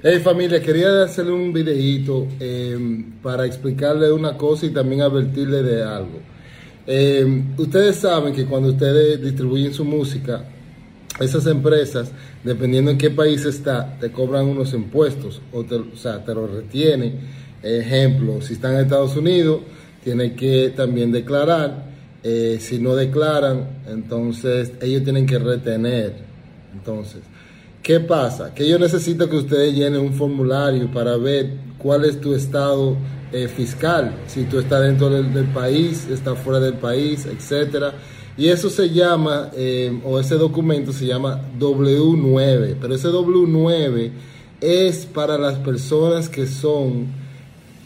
Hey familia, quería hacerle un videito em, para explicarle una cosa y también advertirle de algo. Em, ustedes saben que cuando ustedes distribuyen su música, esas empresas, dependiendo en qué país está, te cobran unos impuestos, o, o sea, te lo retienen. Ejemplo, si están en Estados Unidos, tienen que también declarar. Eh, si no declaran, entonces ellos tienen que retener. Entonces, ¿Qué pasa? Que yo necesito que ustedes llenen un formulario para ver cuál es tu estado eh, fiscal, si tú estás dentro del, país, estás fuera del país, etcétera. Y eso se llama, eh, o ese documento se llama W9, pero ese W9 es para las personas que son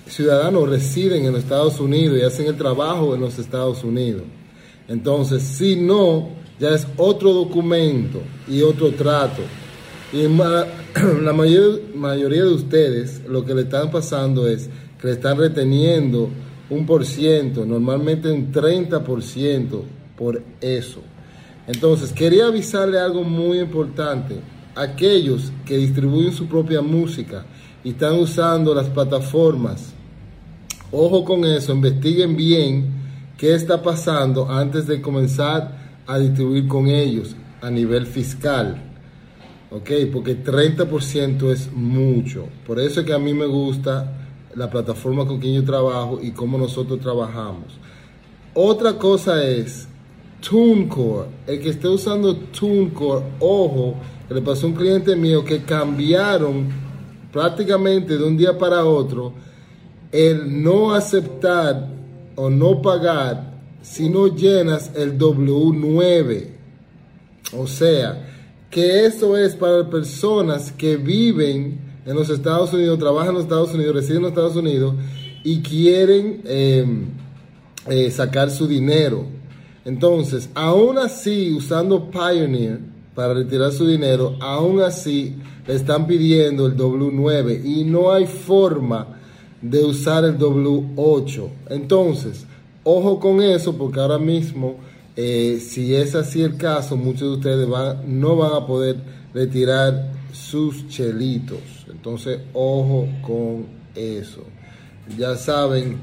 ciudadanos, residen en los Estados Unidos y hacen el trabajo en los Estados Unidos. Entonces, si no, ya es otro documento y otro trato. Y la mayoría de ustedes lo que le están pasando es que le están reteniendo un por ciento, normalmente un 30% por eso. Entonces, quería avisarle algo muy importante. Aquellos que distribuyen su propia música y están usando las plataformas, ojo con eso, investiguen bien qué está pasando antes de comenzar a distribuir con ellos a nivel fiscal. ¿Ok? Porque 30% es mucho. Por eso es que a mí me gusta la plataforma con quien yo trabajo y cómo nosotros trabajamos. Otra cosa es TuneCore. El que esté usando TuneCore, ojo, que le pasó a un cliente mío que cambiaron prácticamente de un día para otro el no aceptar o no pagar si no llenas el W9. O sea, que eso es para personas que viven en los Estados Unidos, trabajan en los Estados Unidos, residen en los Estados Unidos y quieren em, eh, sacar su dinero. Entonces, aún así, usando Pioneer para retirar su dinero, aún así están pidiendo el W9 y no hay forma de usar el W8. Entonces, ojo con eso porque ahora mismo eh, si es así el caso, muchos de ustedes van, no van a poder retirar sus chelitos. Entonces, ojo con eso. Ya saben,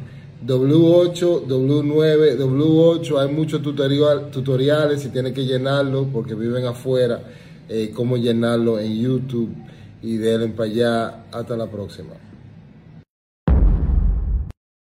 W8, W9, W8, hay muchos tutorial, tutoriales y tienen que llenarlo porque viven afuera, eh, cómo llenarlo en YouTube y denle para allá. Hasta la próxima.